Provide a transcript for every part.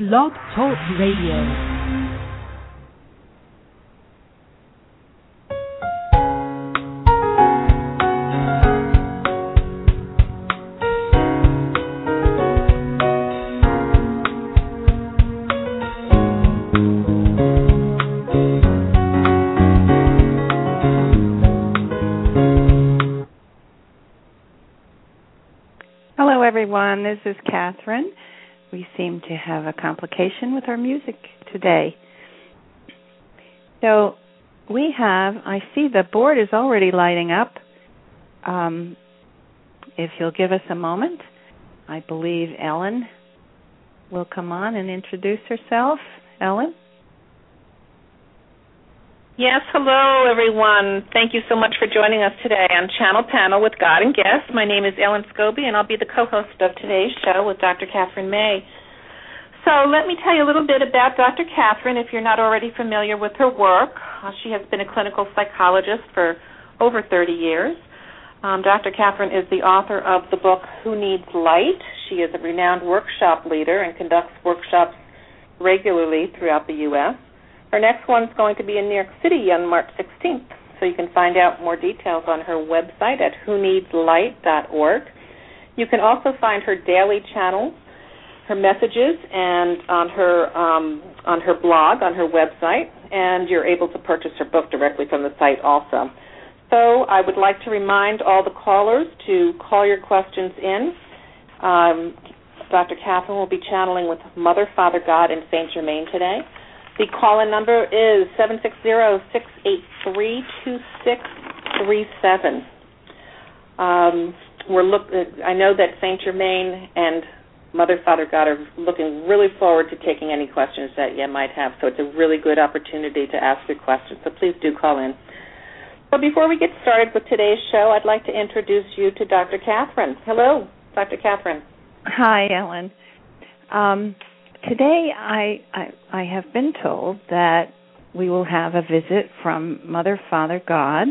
Blog Talk Radio. Hello, everyone. This is Kathryn. We seem to have a complication with our music today. So we have, I see the board is already lighting up. Um, if you'll give us a moment, I believe Ellen will come on and introduce herself. Ellen? Yes, hello everyone. Thank you so much for joining us today on Channel Panel with God and Guests. My name is Ellen Scobie and I'll be the co-host of today's show with Dr. Kathryn May. So let me tell you a little bit about Dr. Kathryn if you're not already familiar with her work. Uh, she has been a clinical psychologist for over 30 years. Um, Dr. Kathryn is the author of the book Who Needs Light. She is a renowned workshop leader and conducts workshops regularly throughout the U.S. Her next one is going to be in New York City on March 16th. So you can find out more details on her website at whoneedslight.org. You can also find her daily channels, her messages, and on her um, on her blog on her website. And you're able to purchase her book directly from the site also. So I would like to remind all the callers to call your questions in. Um, Dr. Kathryn will be channeling with Mother, Father, God, and Saint Germain today. The call-in number is 760-683-2637. Um, we're look. I know that Saint Germain and Mother, Father, God are looking really forward to taking any questions that you might have. So it's a really good opportunity to ask your questions. So please do call in. So before we get started with today's show, I'd like to introduce you to Dr. Kathryn. Hello, Dr. Kathryn. Hi, Ellen. Um, today I, I I have been told that we will have a visit from Mother Father God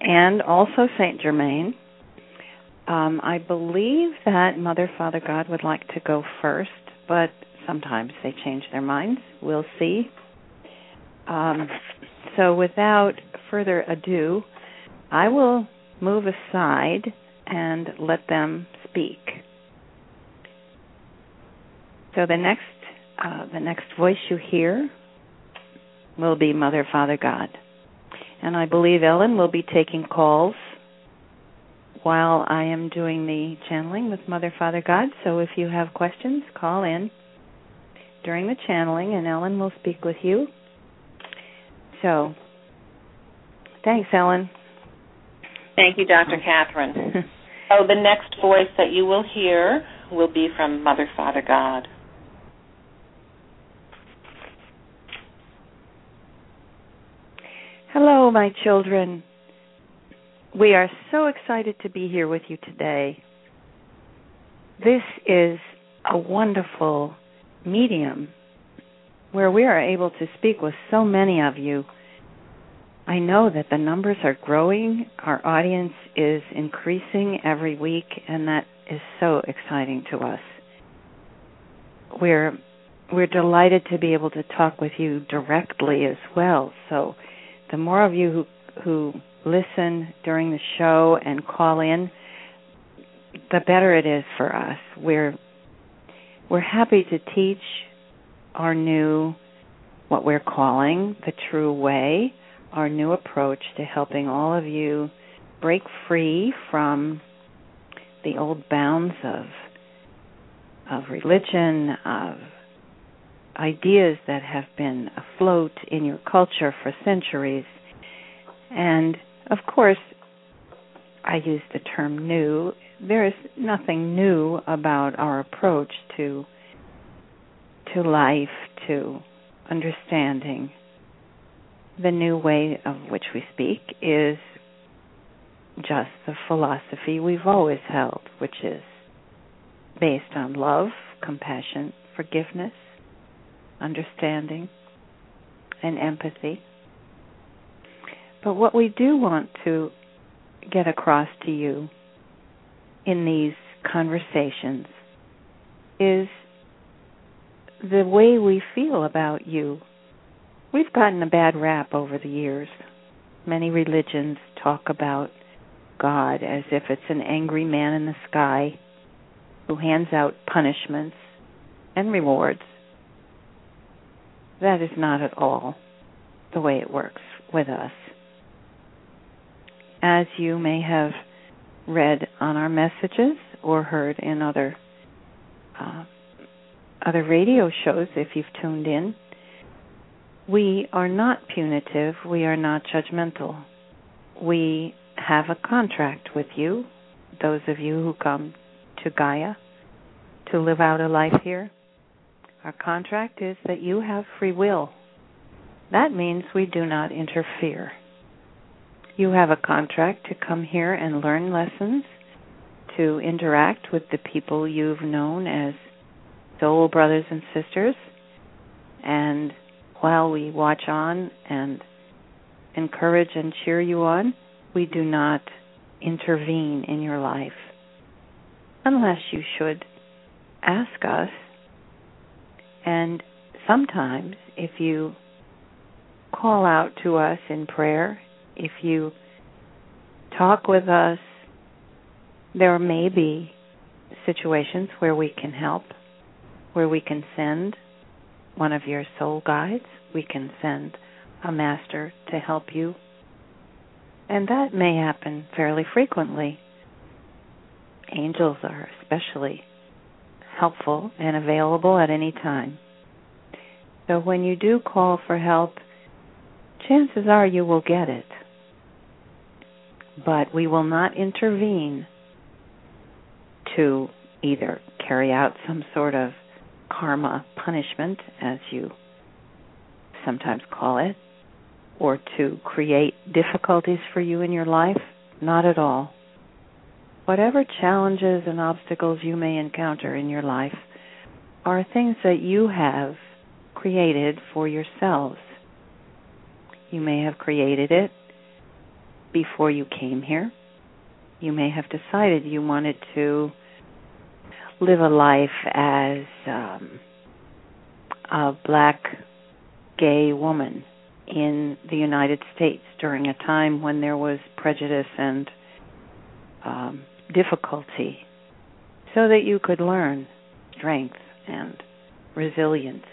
and also Saint Germain. Um, I believe that Mother Father God would like to go first, but sometimes they change their minds. We'll see. Um, so without further ado, I will move aside and let them speak. So the next uh, the next voice you hear will be Mother Father God, and I believe Ellen will be taking calls while I am doing the channeling with Mother Father God. So if you have questions, call in during the channeling, and Ellen will speak with you. So, thanks, Ellen. Thank you, Dr. Kathryn. so the next voice that you will hear will be from Mother Father God. Hello, my children. We are so excited to be here with you today. This is a wonderful medium where we are able to speak with so many of you. I know that the numbers are growing, our audience is increasing every week, and that is so exciting to us. We're we're delighted to be able to talk with you directly as well. So the more of you who who listen during the show and call in, the better it is for us. We're we're happy to teach our new what we're calling the true way, our new approach to helping all of you break free from the old bounds of of religion, of ideas that have been afloat in your culture for centuries. And of course, I use the term new. There is nothing new about our approach to to life, to understanding. The new way of which we speak is just the philosophy we've always held, which is based on love, compassion, forgiveness, understanding, and empathy. But what we do want to get across to you in these conversations is the way we feel about you. We've gotten a bad rap over the years. Many religions talk about God as if it's an angry man in the sky who hands out punishments and rewards. That is not at all the way it works with us. As you may have read on our messages or heard in other uh, other radio shows, if you've tuned in, we are not punitive. We are not judgmental. We have a contract with you, those of you who come to Gaia to live out a life here. Our contract is that you have free will. That means we do not interfere. You have a contract to come here and learn lessons, to interact with the people you've known as soul brothers and sisters. And while we watch on and encourage and cheer you on, we do not intervene in your life unless you should ask us. And sometimes, if you call out to us in prayer, if you talk with us, there may be situations where we can help, where we can send one of your soul guides, we can send a master to help you. And that may happen fairly frequently. Angels are especially helpful and available at any time. So when you do call for help, chances are you will get it. But we will not intervene to either carry out some sort of karma punishment, as you sometimes call it, or to create difficulties for you in your life. Not at all. Whatever challenges and obstacles you may encounter in your life are things that you have created for yourselves. You may have created it before you came here. You may have decided you wanted to live a life as um, a black gay woman in the United States during a time when there was prejudice and um, difficulty, so that you could learn strength and resilience.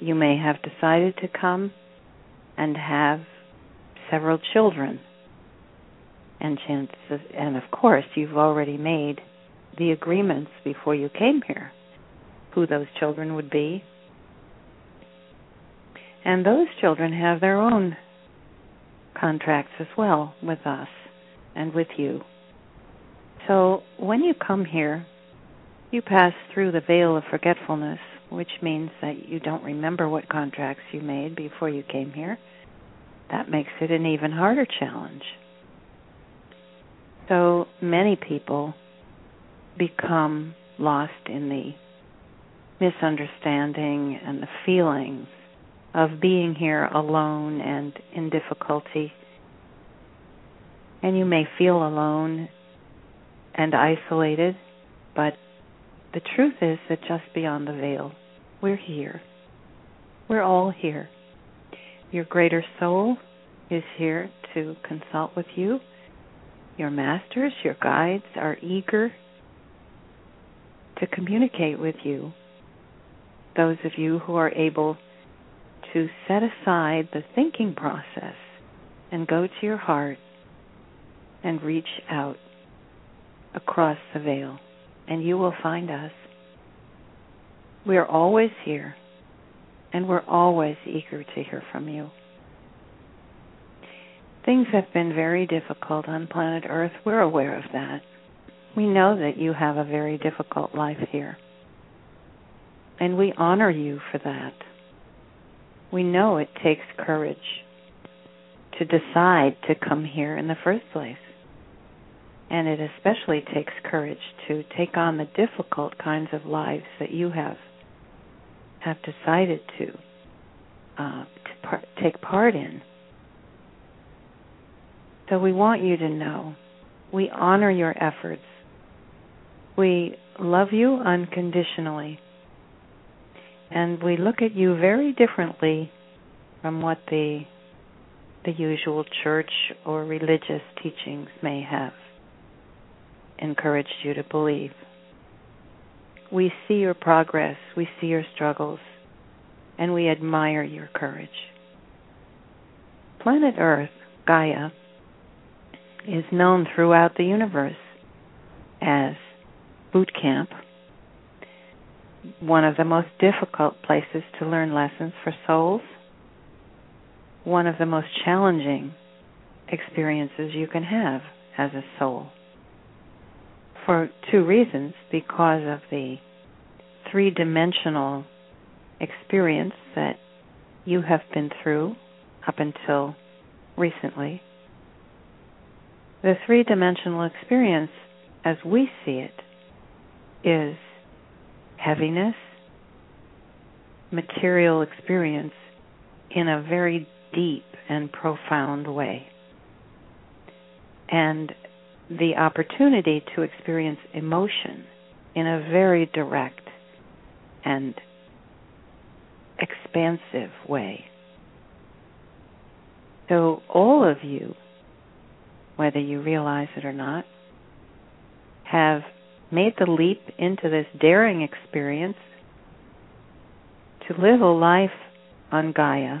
You may have decided to come and have several children. And chances and of course you've already made the agreements before you came here who those children would be. And those children have their own contracts as well with us and with you. So when you come here, you pass through the veil of forgetfulness, which means that you don't remember what contracts you made before you came here. That makes it an even harder challenge. So many people become lost in the misunderstanding and the feelings of being here alone and in difficulty. And you may feel alone and isolated, but the truth is that just beyond the veil, we're here. We're all here. Your greater soul is here to consult with you. Your masters, your guides are eager to communicate with you. Those of you who are able to set aside the thinking process and go to your heart and reach out across the veil, and you will find us. We are always here, and we're always eager to hear from you. Things have been very difficult on planet Earth. We're aware of that. We know that you have a very difficult life here. And we honor you for that. We know it takes courage to decide to come here in the first place. And it especially takes courage to take on the difficult kinds of lives that you have have decided to, uh, to par- take part in. So we want you to know we honor your efforts. We love you unconditionally. and we look at you very differently from what the the usual church or religious teachings may have encouraged you to believe. We see your progress, we see your struggles, and we admire your courage. Planet Earth, Gaia, is known throughout the universe as boot camp, one of the most difficult places to learn lessons for souls, one of the most challenging experiences you can have as a soul. For two reasons because of the three dimensional experience that you have been through up until recently. The three dimensional experience, as we see it, is heaviness, material experience in a very deep and profound way. And the opportunity to experience emotion in a very direct and expansive way. So, all of you, whether you realize it or not, have made the leap into this daring experience to live a life on Gaia,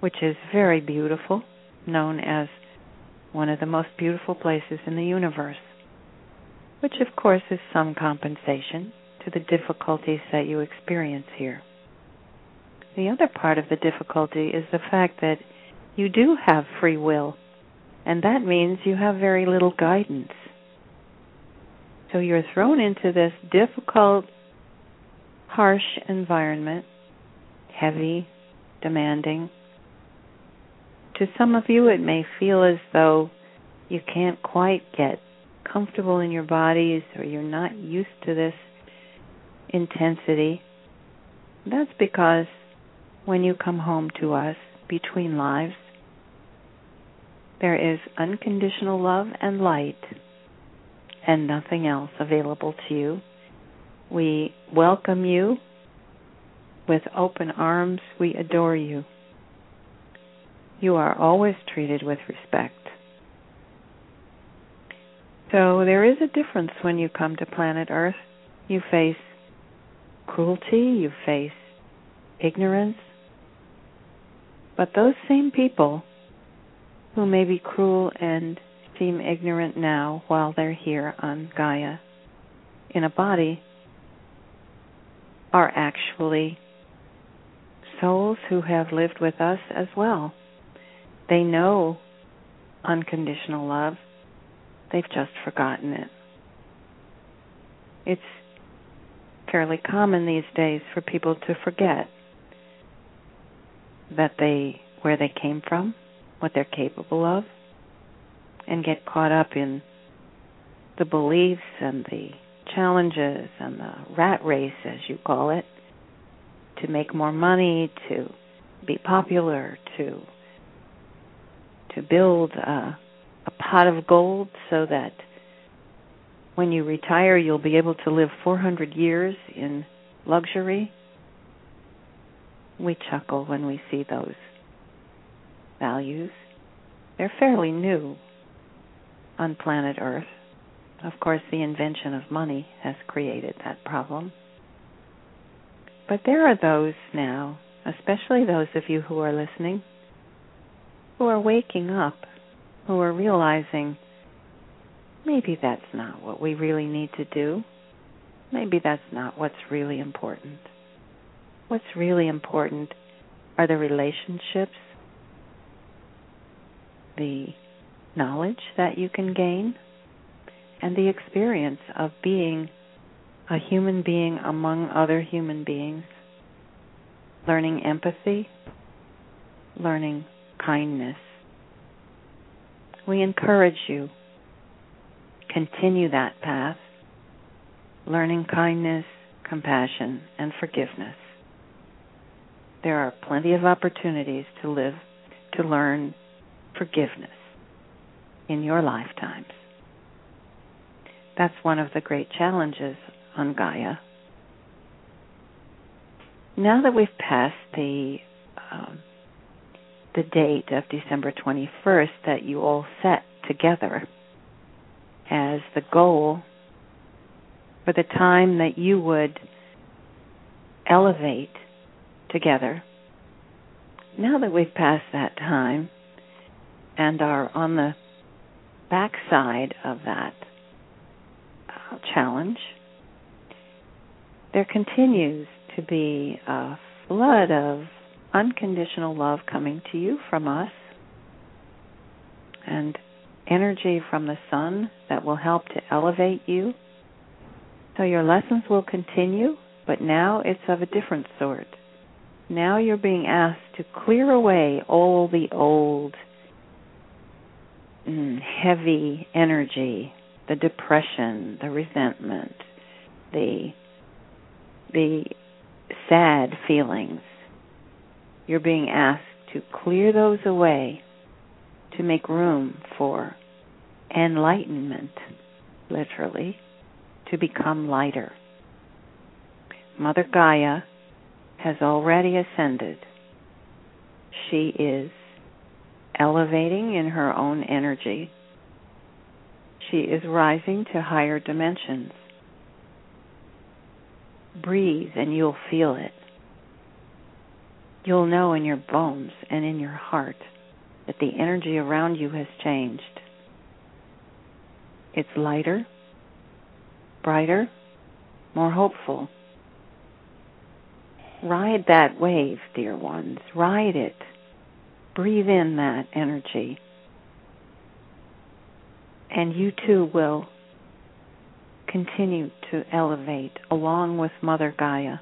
which is very beautiful, known as one of the most beautiful places in the universe, which of course is some compensation to the difficulties that you experience here. The other part of the difficulty is the fact that you do have free will, and that means you have very little guidance. So you're thrown into this difficult, harsh environment, heavy, demanding. To some of you, it may feel as though you can't quite get comfortable in your bodies or you're not used to this intensity. That's because when you come home to us between lives, there is unconditional love and light and nothing else available to you. We welcome you with open arms. We adore you. You are always treated with respect. So there is a difference when you come to planet Earth. You face cruelty, you face ignorance, but those same people who may be cruel and seem ignorant now while they're here on Gaia in a body are actually souls who have lived with us as well. They know unconditional love, they've just forgotten it. It's fairly common these days for people to forget that they where they came from, what they're capable of, and get caught up in the beliefs and the challenges and the rat race as you call it to make more money, to be popular, to to build a, a pot of gold so that when you retire you'll be able to live 400 years in luxury we chuckle when we see those values. They're fairly new on planet Earth. Of course, the invention of money has created that problem. But there are those now, especially those of you who are listening, who are waking up, who are realizing maybe that's not what we really need to do. Maybe that's not what's really important. What's really important are the relationships, the knowledge that you can gain, and the experience of being a human being among other human beings, learning empathy, learning kindness. We encourage you continue that path, learning kindness, compassion, and forgiveness there are plenty of opportunities to live, to learn forgiveness in your lifetimes. That's one of the great challenges on Gaia. now that we've passed the um, the date of December 21st that you all set together as the goal for the time that you would elevate together. Now that we've passed that time and are on the backside of that uh, challenge, there continues to be a flood of unconditional love coming to you from us and energy from the sun that will help to elevate you. So your lessons will continue, but now it's of a different sort. Now you're being asked to clear away all the old mm, heavy energy, the depression, the resentment, the the sad feelings. You're being asked to clear those away to make room for enlightenment, literally, to become lighter. Mother Gaia has already ascended. She is elevating in her own energy. She is rising to higher dimensions. Breathe and you'll feel it. You'll know in your bones and in your heart that the energy around you has changed. It's lighter, brighter, more hopeful. Ride that wave, dear ones. Ride it. Breathe in that energy. And you too will continue to elevate along with Mother Gaia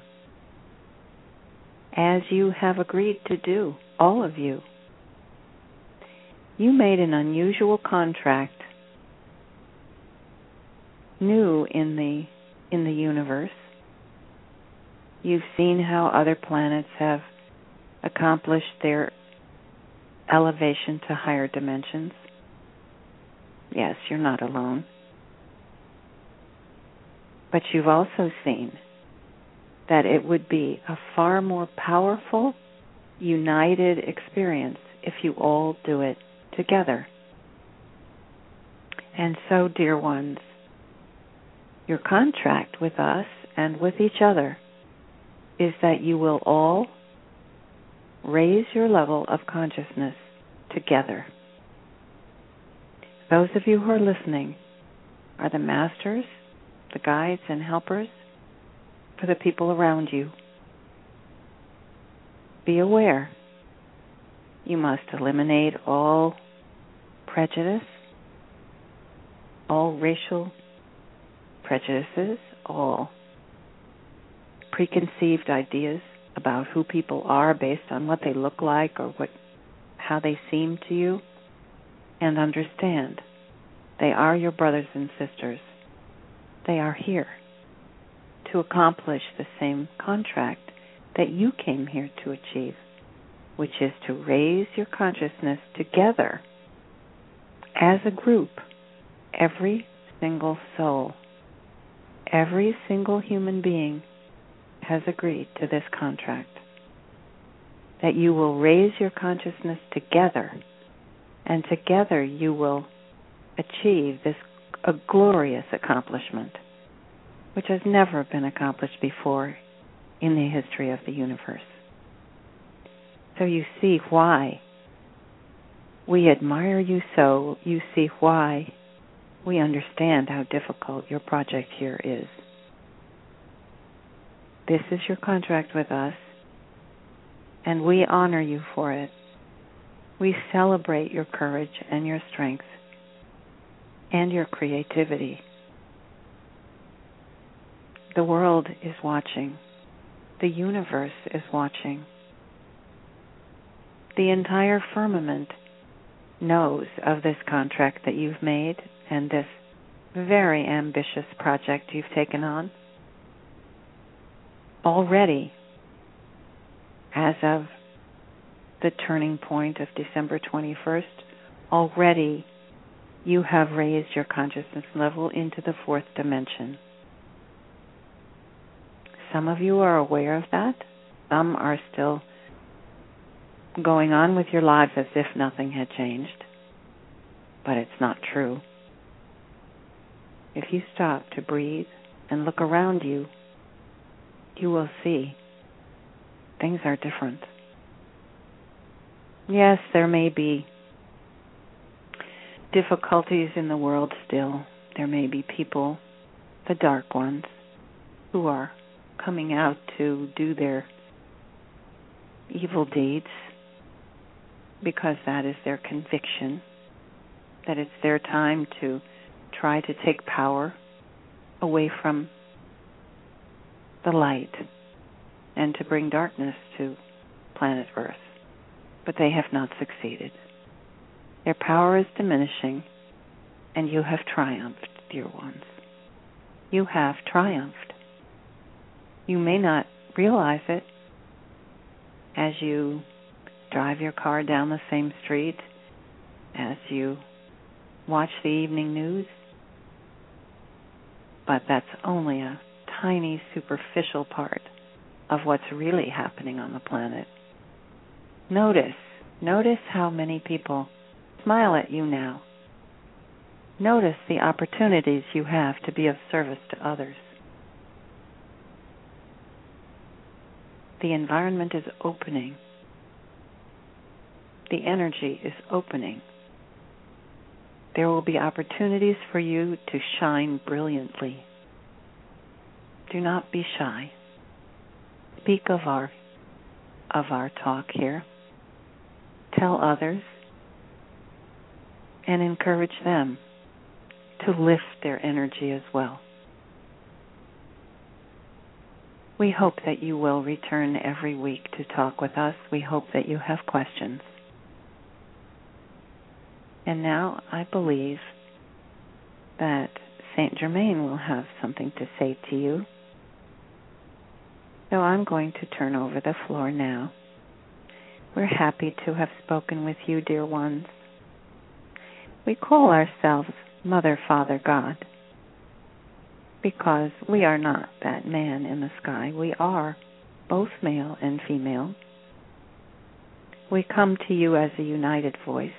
as you have agreed to do, all of you. You made an unusual contract new in the in the universe. You've seen how other planets have accomplished their elevation to higher dimensions. Yes, you're not alone. But you've also seen that it would be a far more powerful, united experience if you all do it together. And so, dear ones, your contract with us and with each other is that you will all raise your level of consciousness together. Those of you who are listening are the masters, the guides, and helpers for the people around you. Be aware. You must eliminate all prejudice, all racial prejudices, all preconceived ideas about who people are based on what they look like or what how they seem to you and understand they are your brothers and sisters. They are here to accomplish the same contract that you came here to achieve, which is to raise your consciousness together as a group, every single soul Every single human being has agreed to this contract that you will raise your consciousness together, and together you will achieve this a glorious accomplishment, which has never been accomplished before in the history of the universe. So you see why we admire you so, you see why we understand how difficult your project here is. This is your contract with us, and we honor you for it. We celebrate your courage and your strength and your creativity. The world is watching. The universe is watching. The entire firmament knows of this contract that you've made and this very ambitious project you've taken on. Already, as of the turning point of December 21st, already you have raised your consciousness level into the fourth dimension. Some of you are aware of that, Some are still going on with your lives as if nothing had changed. But it's not true. If you stop to breathe and look around you, you will see things are different. Yes, there may be difficulties in the world still. There may be people, the dark ones, who are coming out to do their evil deeds because that is their conviction, that it's their time to try to take power away from the light and to bring darkness to planet Earth. But they have not succeeded. Their power is diminishing, and you have triumphed, dear ones. You have triumphed. You may not realize it as you drive your car down the same street, as you watch the evening news, but that's only a tiny superficial part of what's really happening on the planet. Notice, notice how many people smile at you now. Notice the opportunities you have to be of service to others. The environment is opening. The energy is opening. There will be opportunities for you to shine brilliantly. Do not be shy. Speak of our of our talk here. Tell others and encourage them to lift their energy as well. We hope that you will return every week to talk with us. We hope that you have questions. And now I believe that Saint Germain will have something to say to you. So I'm going to turn over the floor now. We're happy to have spoken with you, dear ones. We call ourselves Mother, Father, God because we are not that man in the sky. We are both male and female. We come to you as a united voice.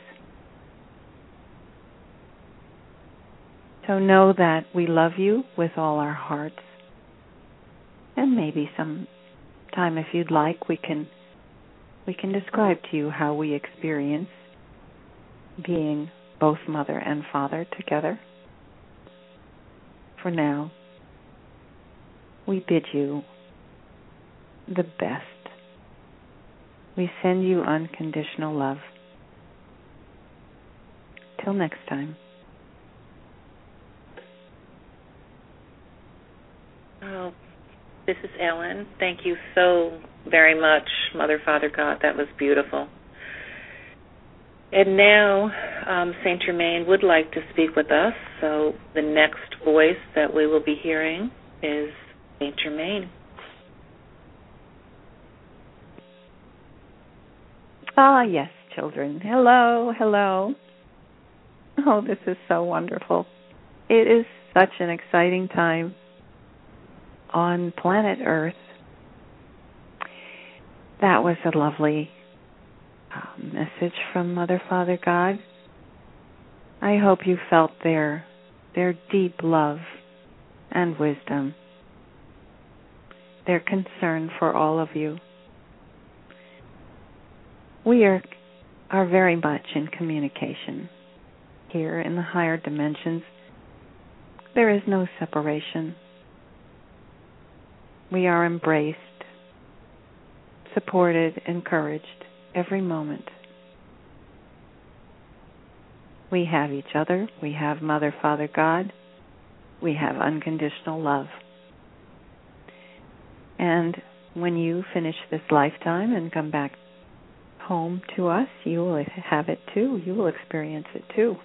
So know that we love you with all our hearts. And maybe some time if you'd like we can we can describe to you how we experience being both mother and father together. For now, we bid you the best. We send you unconditional love. Till next time. Oh, this is Ellen. Thank you so very much, Mother, Father, God. That was beautiful. And now, um, Saint Germain would like to speak with us. So the next voice that we will be hearing is Saint Germain. Ah, yes, children. Hello, hello. Oh, this is so wonderful. It is such an exciting time on planet Earth. That was a lovely uh, message from Mother, Father, God. I hope you felt their their deep love and wisdom, their concern for all of you. We are are very much in communication here in the higher dimensions. There is no separation. We are embraced, supported, encouraged every moment. We have each other, we have Mother, Father, God, we have unconditional love. And when you finish this lifetime and come back home to us, you will have it too. You will experience it too.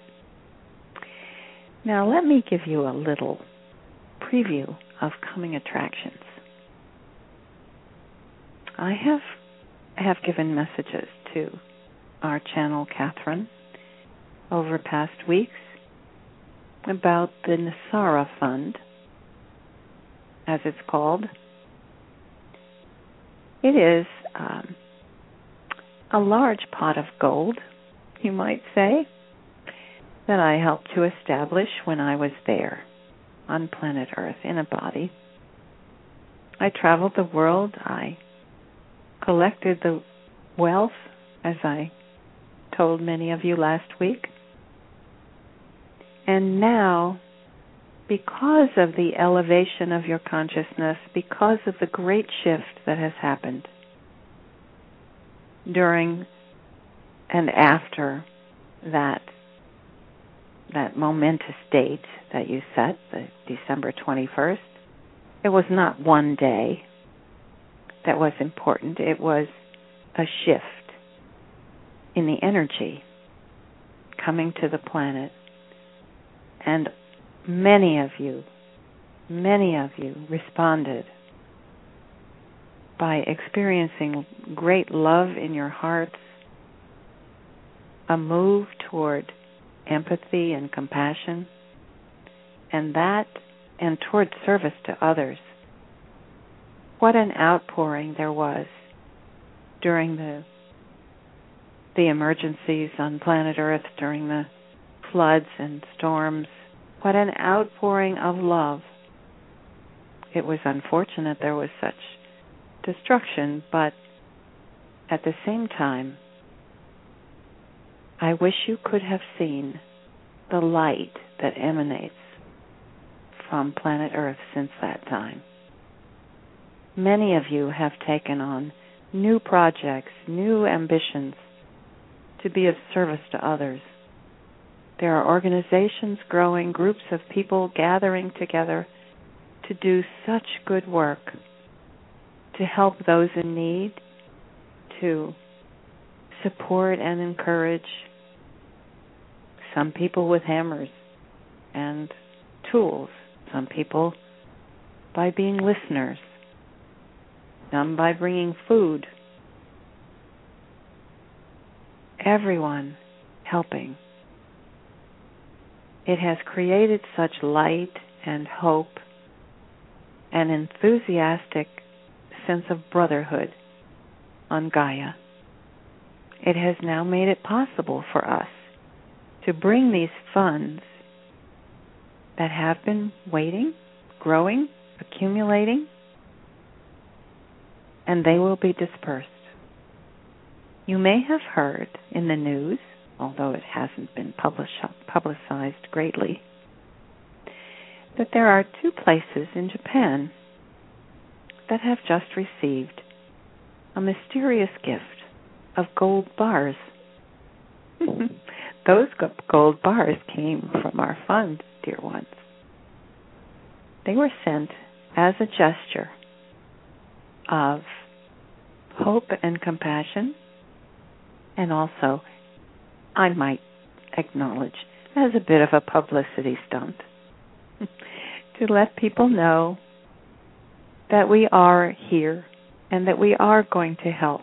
Now, let me give you a little preview of coming attractions. I have have given messages to our channel, Kathryn, over past weeks about the NESARA Fund, as it's called. It is um, a large pot of gold, you might say, that I helped to establish when I was there on planet Earth in a body. I traveled the world. I collected the wealth, as I told many of you last week. And now, because of the elevation of your consciousness, because of the great shift that has happened during and after that that momentous date that you set, the December 21st, it was not one day that was important. It was a shift in the energy coming to the planet. And many of you, many of you responded by experiencing great love in your hearts, a move toward empathy and compassion, and that and toward service to others. What an outpouring there was during the the emergencies on planet Earth during the floods and storms. What an outpouring of love. It was unfortunate there was such destruction, but at the same time, I wish you could have seen the light that emanates from planet Earth since that time. Many of you have taken on new projects, new ambitions to be of service to others. There are organizations growing, groups of people gathering together to do such good work, to help those in need, to support and encourage some people with hammers and tools, some people by being listeners, some by bringing food. Everyone helping. It has created such light and hope, an enthusiastic sense of brotherhood on Gaia. It has now made it possible for us to bring these funds that have been waiting, growing, accumulating, and they will be dispersed. You may have heard in the news, although it hasn't been publicized greatly, that there are two places in Japan that have just received a mysterious gift of gold bars. Those gold bars came from our fund, dear ones. They were sent as a gesture of hope and compassion, and also, I might acknowledge, as a bit of a publicity stunt to let people know that we are here and that we are going to help.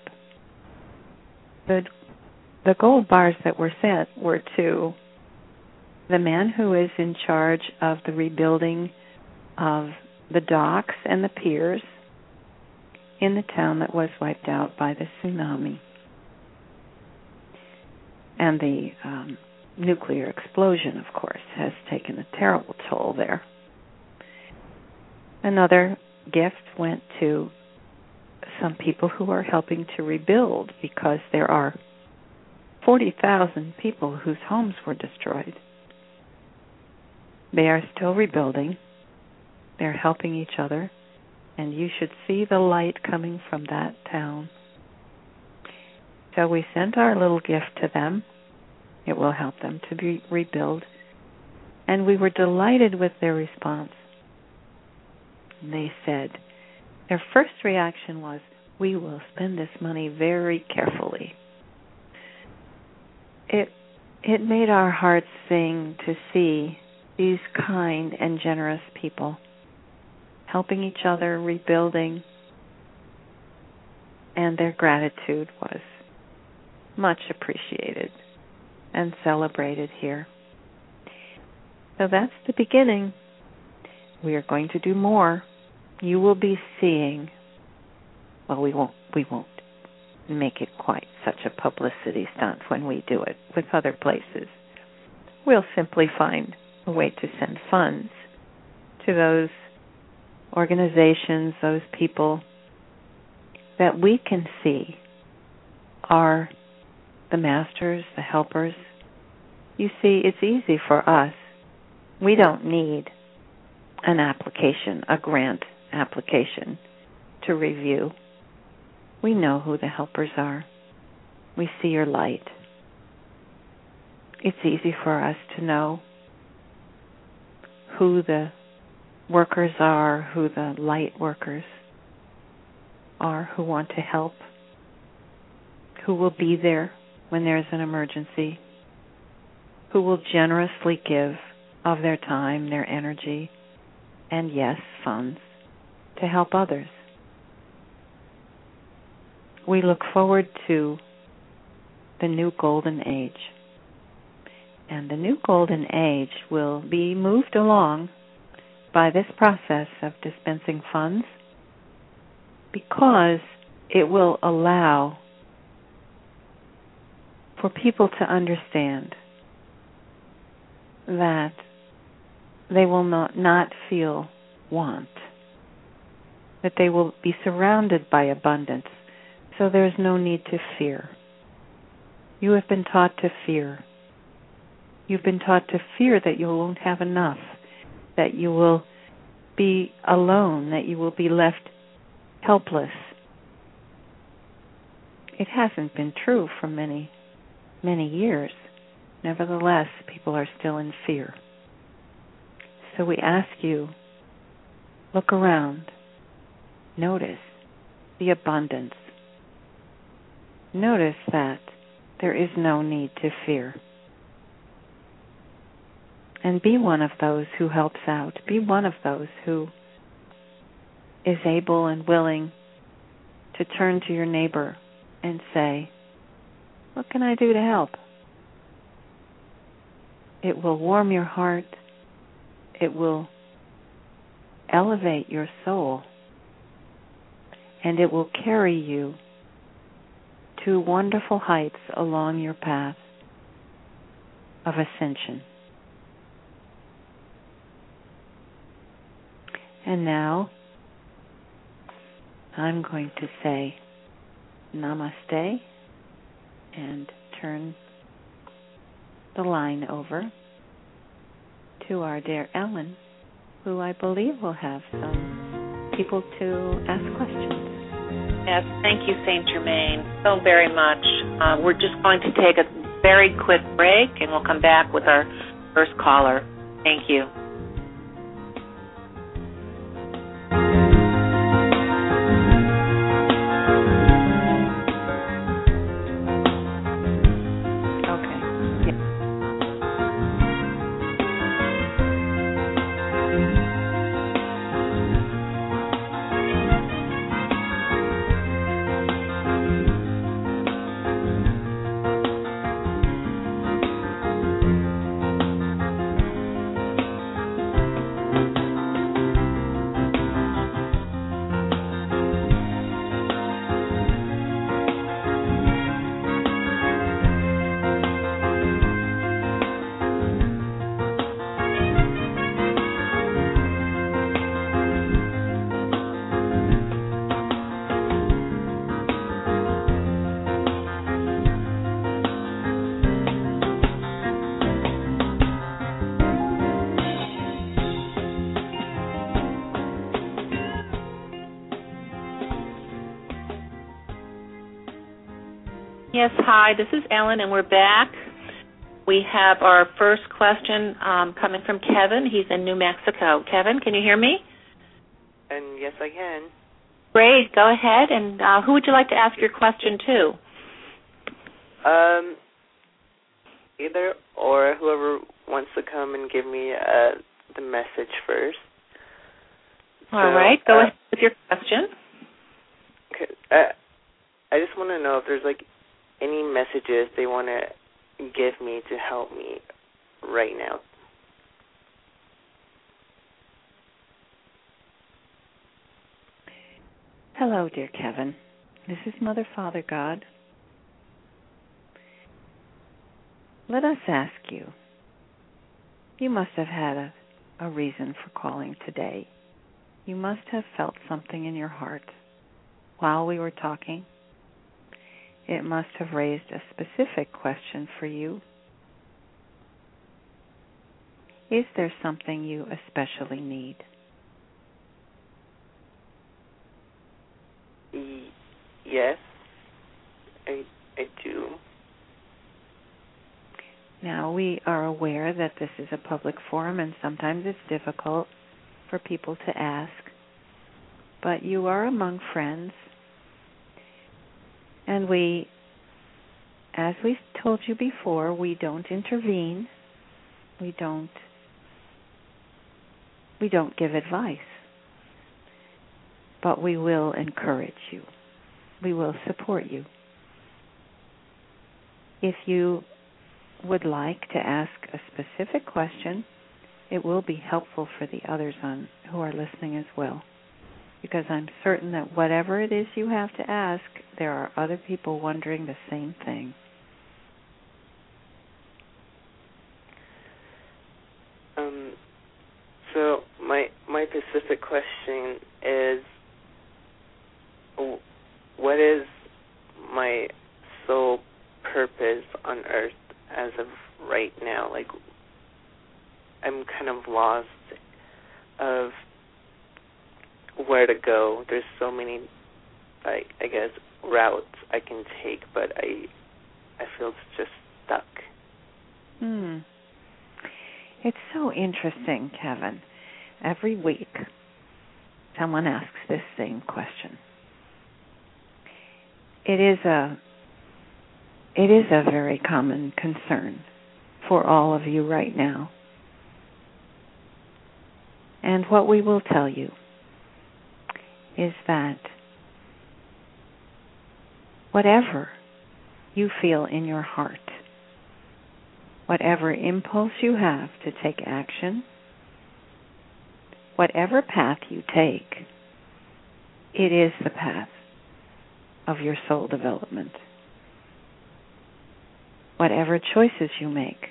The the gold bars that were sent were to the man who is in charge of the rebuilding of the docks and the piers in the town that was wiped out by the tsunami and the um, nuclear explosion, of course, has taken a terrible toll there. Another gift went to some people who are helping to rebuild because there are 40,000 people whose homes were destroyed. They are still rebuilding. They're helping each other. And you should see the light coming from that town. So we sent our little gift to them. It will help them to be rebuild. And we were delighted with their response. They said, their first reaction was, We will spend this money very carefully it it made our hearts sing to see these kind and generous people helping each other, rebuilding, and their gratitude was much appreciated and celebrated here. So that's the beginning. We are going to do more. You will be seeing well, we won't we won't make it quite such a publicity stunt when we do it with other places. We'll simply find a way to send funds to those organizations, those people that we can see are the masters, the helpers. You see, it's easy for us. We don't need an application, a grant application to review. We know who the helpers are. We see your light. It's easy for us to know who the workers are, who the light workers are who want to help, who will be there when there's an emergency, who will generously give of their time, their energy, and yes, funds to help others. We look forward to the new golden age. And the new golden age will be moved along by this process of dispensing funds because it will allow for people to understand that they will not, not feel want, that they will be surrounded by abundance, so there's no need to fear. You have been taught to fear. You've been taught to fear that you won't have enough, that you will be alone, that you will be left helpless. It hasn't been true for many, many years. Nevertheless, people are still in fear. So we ask you look around, notice the abundance. Notice that there is no need to fear. And be one of those who helps out. Be one of those who is able and willing to turn to your neighbor and say, What can I do to help? It will warm your heart. It will elevate your soul. And it will carry you to wonderful heights along your path of ascension. And now I'm going to say namaste and turn the line over to our dear Ellen, who I believe will have some people to ask questions. Yes, thank you, Saint Germain, so very much. Uh, we're just going to take a very quick break, and we'll come back with our first caller. Thank you. Hi, this is Ellen, and we're back. We have our first question um, coming from Kevin. He's in New Mexico. Kevin, can you hear me? And yes, I can. Great, go ahead. And uh, who would you like to ask your question to? Um, either or whoever wants to come and give me uh, the message first. All so, right, go uh, ahead with your question. Okay, uh, I just want to know if there's like any messages they want to give me to help me right now. Hello, dear Kevin. This is Mother Father God. Let us ask you. You must have had a, a reason for calling today. You must have felt something in your heart while we were talking. It must have raised a specific question for you. Is there something you especially need? Yes, I I do. Now, we are aware that this is a public forum and sometimes it's difficult for people to ask, but you are among friends. And we, as we told you before, we don't intervene. We don't we don't give advice. But we will encourage you. We will support you. If you would like to ask a specific question, it will be helpful for the others on who are listening as well. Because I'm certain that whatever it is you have to ask, there are other people wondering the same thing. Um so my my specific question is what is my sole purpose on earth as of right now. Like I'm kind of lost of where to go. There's so many I I guess routes I can take, but I I feel just stuck. Hmm. It's so interesting, Kevin. Every week someone asks this same question. It is a it is a very common concern for all of you right now. And what we will tell you is that whatever you feel in your heart, whatever impulse you have to take action, whatever path you take, it is the path of your soul development. Whatever choices you make,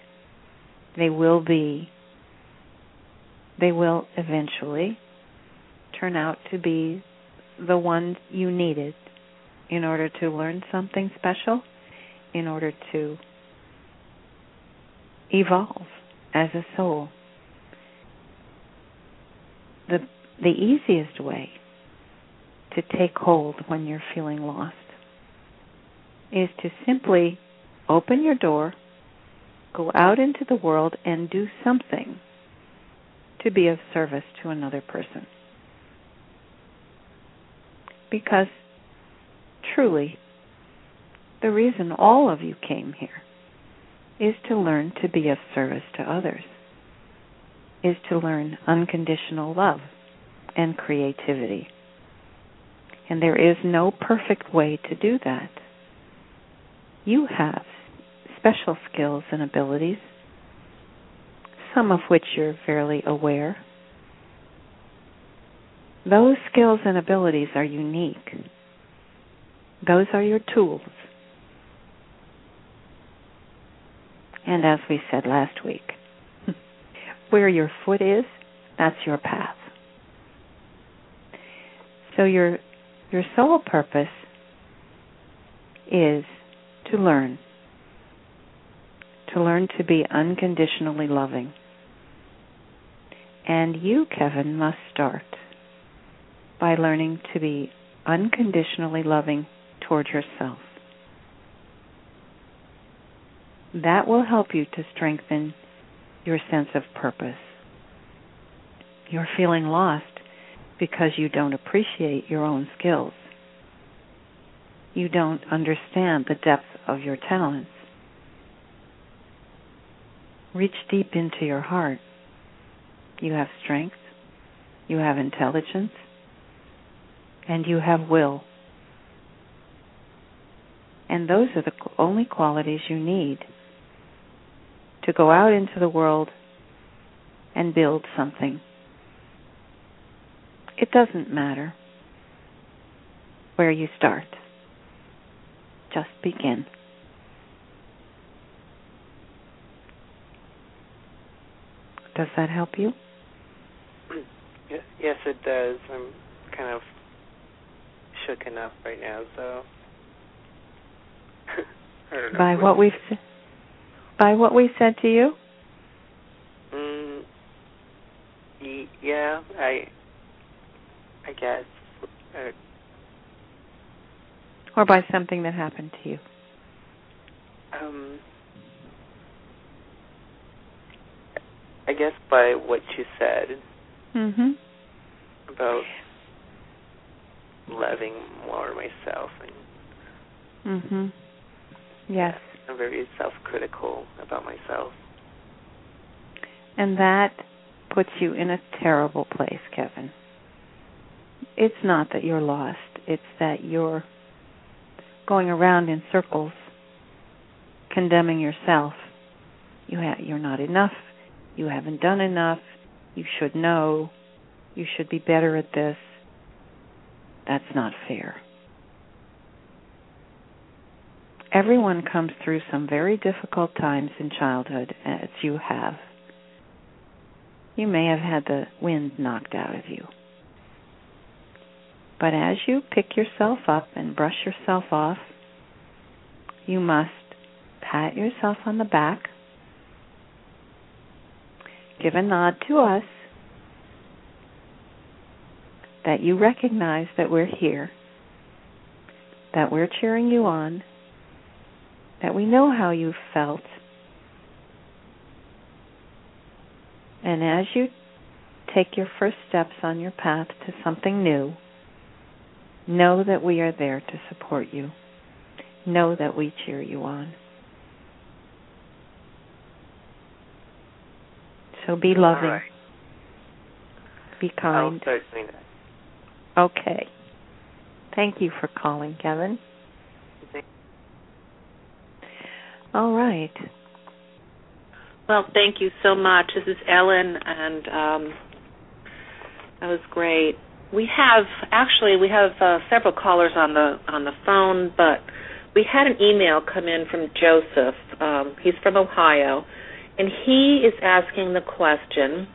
they will be, they will eventually turn out to be the ones you needed in order to learn something special, in order to evolve as a soul. The the easiest way to take hold when you're feeling lost is to simply open your door, go out into the world, and do something to be of service to another person. Because truly, the reason all of you came here is to learn to be of service to others, is to learn unconditional love and creativity. And there is no perfect way to do that. You have special skills and abilities, some of which you're fairly aware. Those skills and abilities are unique. Those are your tools. And as we said last week, where your foot is, that's your path. So your your sole purpose is to learn to learn to be unconditionally loving. And you, Kevin, must start by learning to be unconditionally loving toward yourself. That will help you to strengthen your sense of purpose. You're feeling lost because you don't appreciate your own skills. You don't understand the depth of your talents. Reach deep into your heart. You have strength, you have intelligence, and you have will. And those are the only qualities you need to go out into the world and build something. It doesn't matter where you start. Just begin. Does that help you? Yes, it does. I'm kind of shook enough right now, so I don't know. By what we've by what we said to you? Mm, yeah, I I guess. Uh, or by something that happened to you? Um, I guess by what you said mm-hmm. about loving more myself and. Mhm. Yes. I'm very self-critical about myself. And that puts you in a terrible place, Kevin. It's not that you're lost, it's that you're going around in circles condemning yourself. You ha- you're not enough. You haven't done enough. You should know. You should be better at this. That's not fair. Everyone comes through some very difficult times in childhood, as you have. You may have had the wind knocked out of you. But as you pick yourself up and brush yourself off, you must pat yourself on the back, give a nod to us that you recognize that we're here, that we're cheering you on, that we know how you felt. And as you take your first steps on your path to something new, know that we are there to support you. Know that we cheer you on. So be loving. Right. Be kind. I'll start doing that. Okay. Thank you for calling, Kevin. All right. Well, thank you so much. This is Ellen, and um, that was great. We have actually we have uh, several callers on the on the phone, but we had an email come in from Joseph. Um, he's from Ohio, and he is asking the question: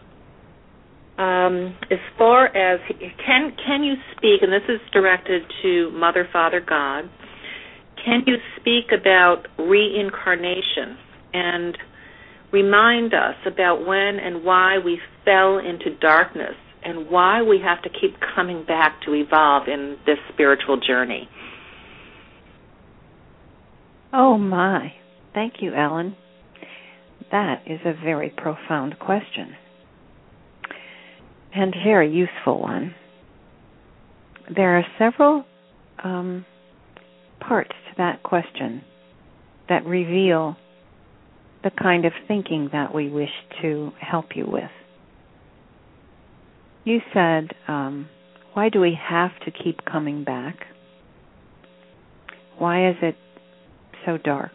um, as far as can can you speak? And this is directed to Mother, Father, God. Can you speak about reincarnation and remind us about when and why we fell into darkness and why we have to keep coming back to evolve in this spiritual journey? Oh, my. Thank you, Ellen. That is a very profound question and very useful one. There are several um, parts to that question that reveal the kind of thinking that we wish to help you with. You said, um, why do we have to keep coming back? Why is it so dark?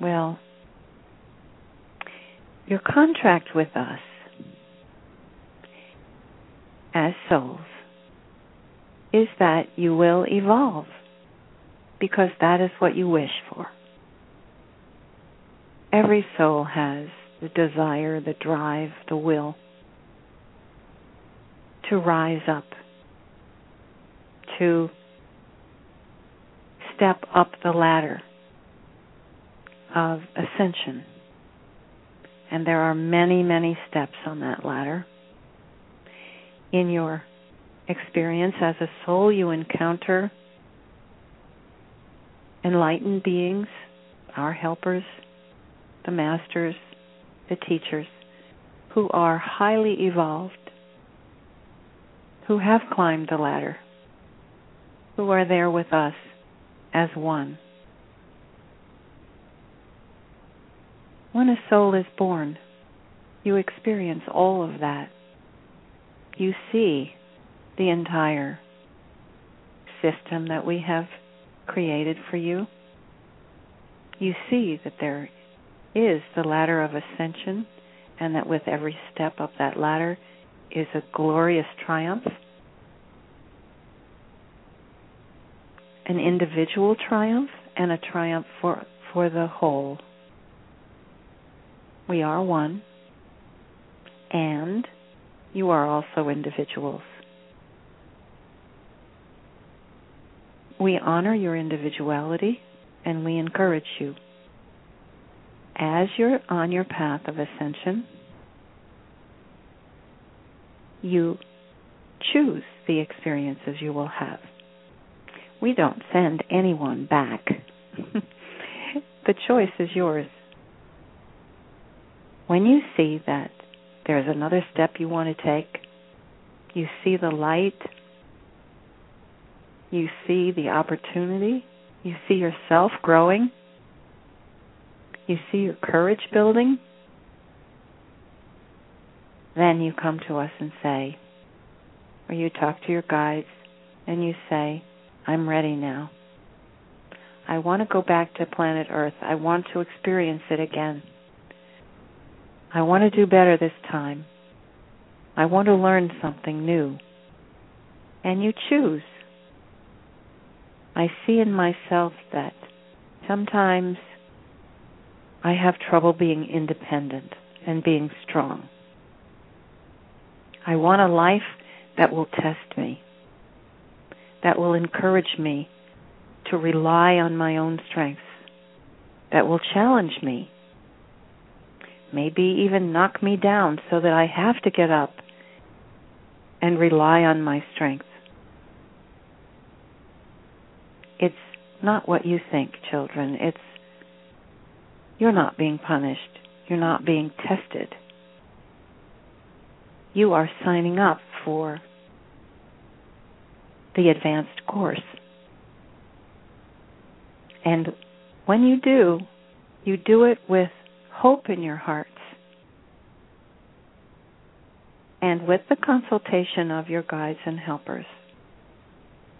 Well, your contract with us as souls is that you will evolve because that is what you wish for. Every soul has the desire, the drive, the will to rise up, to step up the ladder of ascension. And there are many, many steps on that ladder. In your experience as a soul, you encounter enlightened beings, our helpers, the masters, the teachers, who are highly evolved, who have climbed the ladder, who are there with us as one. When a soul is born, you experience all of that. You see the entire system that we have created for you. You see that there is the ladder of ascension, and that with every step up that ladder is a glorious triumph, an individual triumph, and a triumph for, for the whole. We are one, and you are also individuals. We honor your individuality and we encourage you. As you're on your path of ascension, you choose the experiences you will have. We don't send anyone back. the choice is yours. When you see that there's another step you want to take, you see the light, you see the opportunity, you see yourself growing, you see your courage building, then you come to us and say, or you talk to your guides and you say, I'm ready now. I want to go back to planet Earth. I want to experience it again. I want to do better this time. I want to learn something new. And you choose. I see in myself that sometimes I have trouble being independent and being strong. I want a life that will test me, that will encourage me to rely on my own strengths, that will challenge me, maybe even knock me down so that I have to get up and rely on my strength. It's not what you think, children. It's you're not being punished. You're not being tested. You are signing up for the advanced course. And when you do, you do it with hope in your hearts and with the consultation of your guides and helpers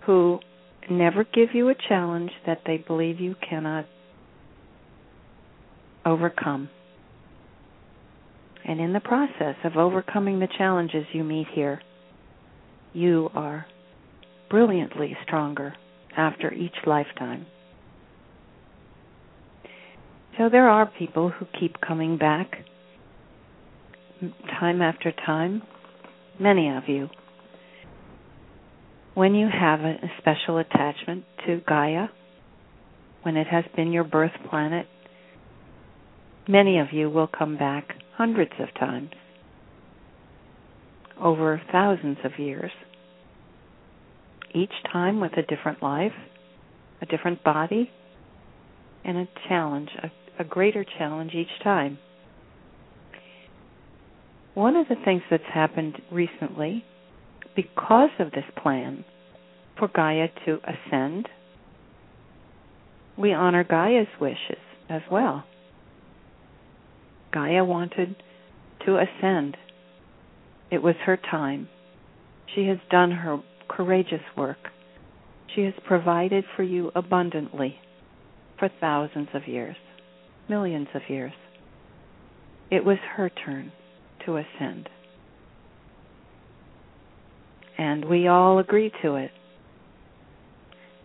who never give you a challenge that they believe you cannot overcome. And in the process of overcoming the challenges you meet here, you are brilliantly stronger after each lifetime. So there are people who keep coming back time after time, many of you. When you have a special attachment to Gaia, when it has been your birth planet, many of you will come back hundreds of times over thousands of years, each time with a different life, a different body, and a challenge, a a greater challenge each time. One of the things that's happened recently, because of this plan for Gaia to ascend, we honor Gaia's wishes as well. Gaia wanted to ascend. It was her time. She has done her courageous work. She has provided for you abundantly for thousands of years millions of years. It was her turn to ascend. And we all agree to it.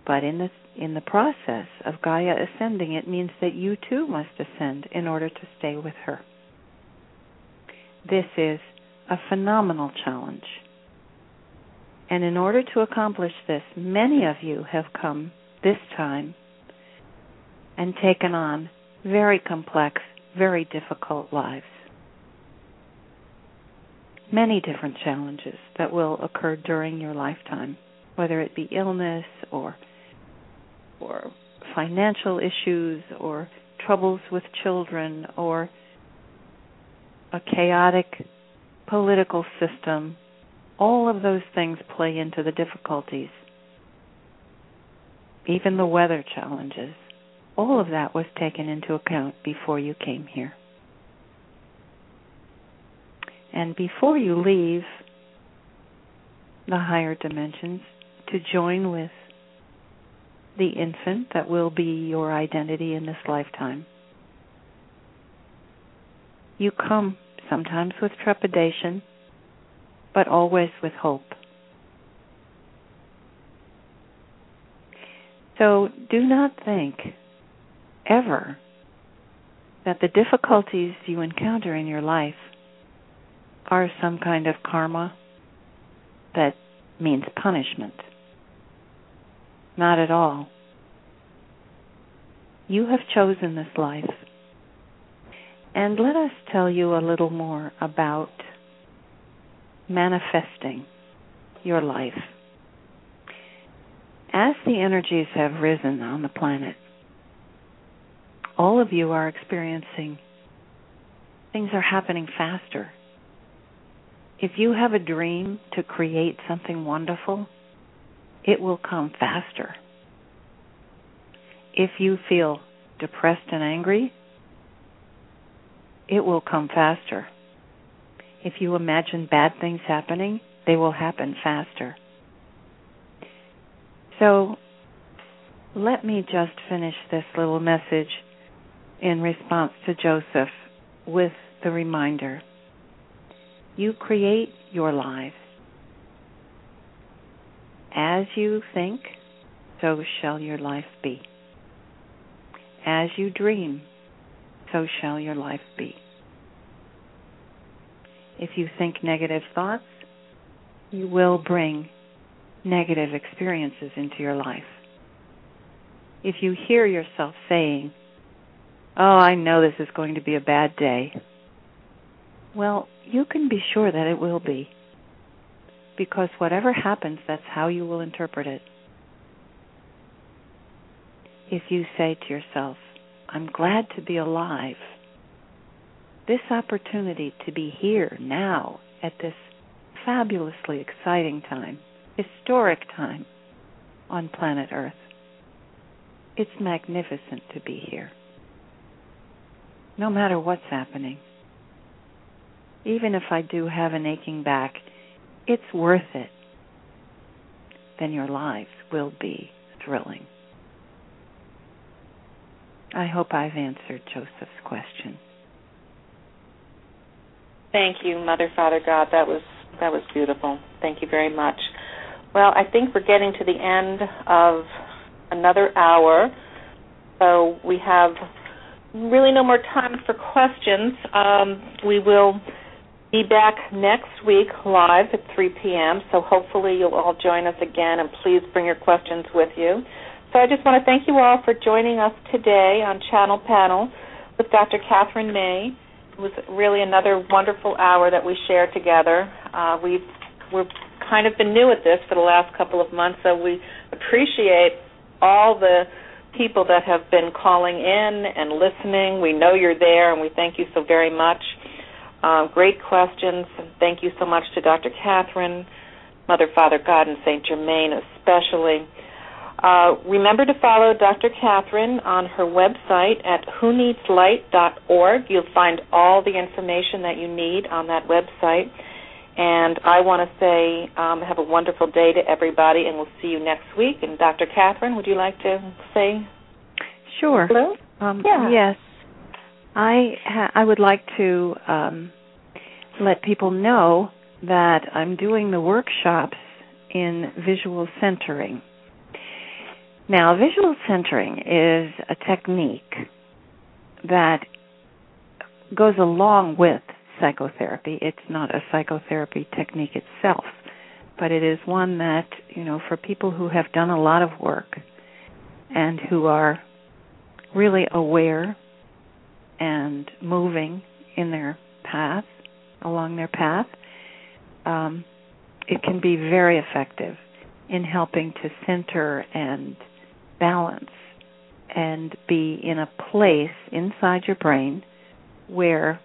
But in the in the process of Gaia ascending, it means that you too must ascend in order to stay with her. This is a phenomenal challenge. And in order to accomplish this, many of you have come this time and taken on very complex, very difficult lives. Many different challenges that will occur during your lifetime, whether it be illness or or financial issues or troubles with children or a chaotic political system. All of those things play into the difficulties. Even the weather challenges all of that was taken into account before you came here. And before you leave the higher dimensions to join with the infant that will be your identity in this lifetime, you come sometimes with trepidation, but always with hope. So do not think ever that the difficulties you encounter in your life are some kind of karma that means punishment. Not at all. You have chosen this life. And let us tell you a little more about manifesting your life. As the energies have risen on the planet, all of you are experiencing things are happening faster. If you have a dream to create something wonderful, it will come faster. If you feel depressed and angry, it will come faster. If you imagine bad things happening, they will happen faster. So, let me just finish this little message in response to Joseph with the reminder you create your life. As you think, so shall your life be. As you dream, so shall your life be. If you think negative thoughts, you will bring negative experiences into your life. If you hear yourself saying, Oh, I know this is going to be a bad day, well, you can be sure that it will be. Because whatever happens, that's how you will interpret it. If you say to yourself, I'm glad to be alive, this opportunity to be here now at this fabulously exciting time, historic time on planet Earth. It's magnificent to be here. No matter what's happening. Even if I do have an aching back, it's worth it. Then your lives will be thrilling. I hope I've answered Joseph's question. Thank you, Mother, Father, God. That was that was beautiful. Thank you very much. Well, I think we're getting to the end of another hour, so we have really no more time for questions. Um, we will be back next week live at 3 p.m., so hopefully you'll all join us again, and please bring your questions with you. So I just want to thank you all for joining us today on Channel Panel with Dr. Kathryn May. It was really another wonderful hour that we shared together. Uh, we've we've kind of been new at this for the last couple of months, so we appreciate all the people that have been calling in and listening. We know you're there, and we thank you so very much. Um, great questions. Thank you so much to Dr. Kathryn, Mother, Father, God, and Saint Germain especially. Uh, remember to follow Dr. Kathryn on her website at whoneedslight.org. You'll find all the information that you need on that website. And I want to say um, have a wonderful day to everybody, and we'll see you next week. And Dr. Kathryn, would you like to say Sure. hello? Um, Yeah. Yes. I ha- I would like to um, let people know that I'm doing the workshops in visual centering. Now, visual centering is a technique that goes along with psychotherapy. It's not a psychotherapy technique itself, but it is one that, you know, for people who have done a lot of work and who are really aware and moving in their path, along their path, um, it can be very effective in helping to center and balance and be in a place inside your brain where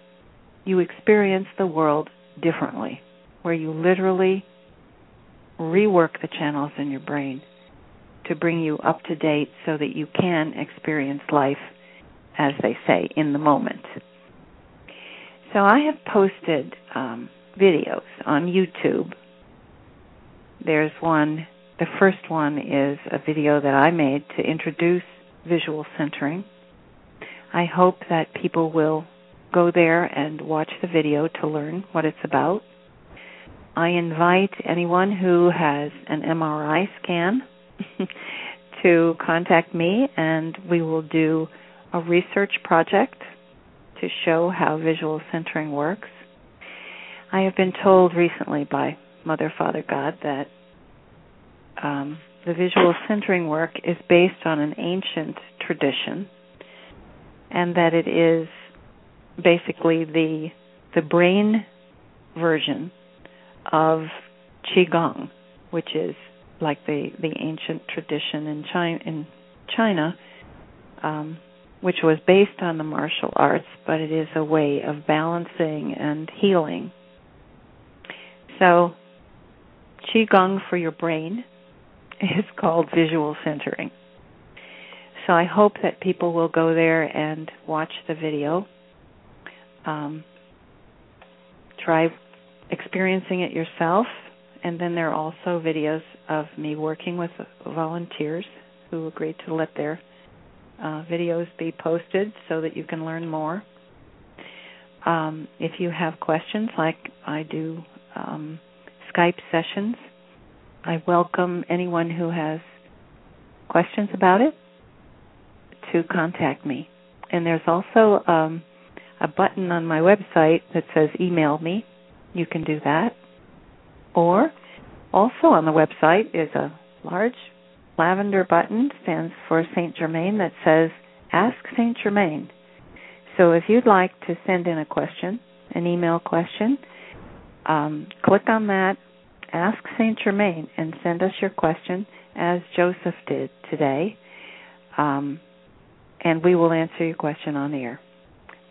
you experience the world differently, where you literally rework the channels in your brain to bring you up to date so that you can experience life, as they say, in the moment. So I have posted um, videos on YouTube. There's one the first one is a video that I made to introduce visual centering. I hope that people will go there and watch the video to learn what it's about. I invite anyone who has an MRI scan to contact me, and we will do a research project to show how visual centering works. I have been told recently by Mother, Father, God that um, the visual centering work is based on an ancient tradition, and that it is basically the the brain version of qigong, which is like the the ancient tradition in China, in China um, which was based on the martial arts, but it is a way of balancing and healing. So, qigong for your brain is called visual centering. So I hope that people will go there and watch the video. Um, try experiencing it yourself. And then there are also videos of me working with volunteers who agreed to let their uh, videos be posted so that you can learn more. Um, if you have questions, like I do um, Skype sessions, I welcome anyone who has questions about it to contact me. And there's also um, a button on my website that says email me. You can do that. Or also on the website is a large lavender button, stands for Saint Germain, that says Ask Saint Germain. So if you'd like to send in a question, an email question, um, click on that, ask Saint Germain, and send us your question as Joseph did today. Um, and we will answer your question on air.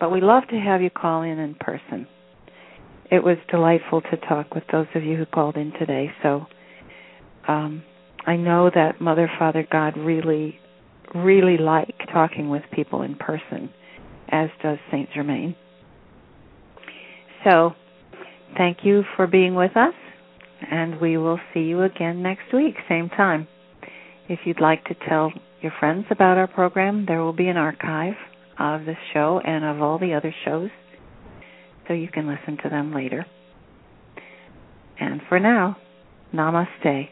But we love to have you call in in person. It was delightful to talk with those of you who called in today. So um, I know that Mother, Father, God really, really like talking with people in person, as does Saint Germain. So thank you for being with us, and we will see you again next week, same time. If you'd like to tell your friends about our program, there will be an archive of this show and of all the other shows so you can listen to them later. And for now, namaste.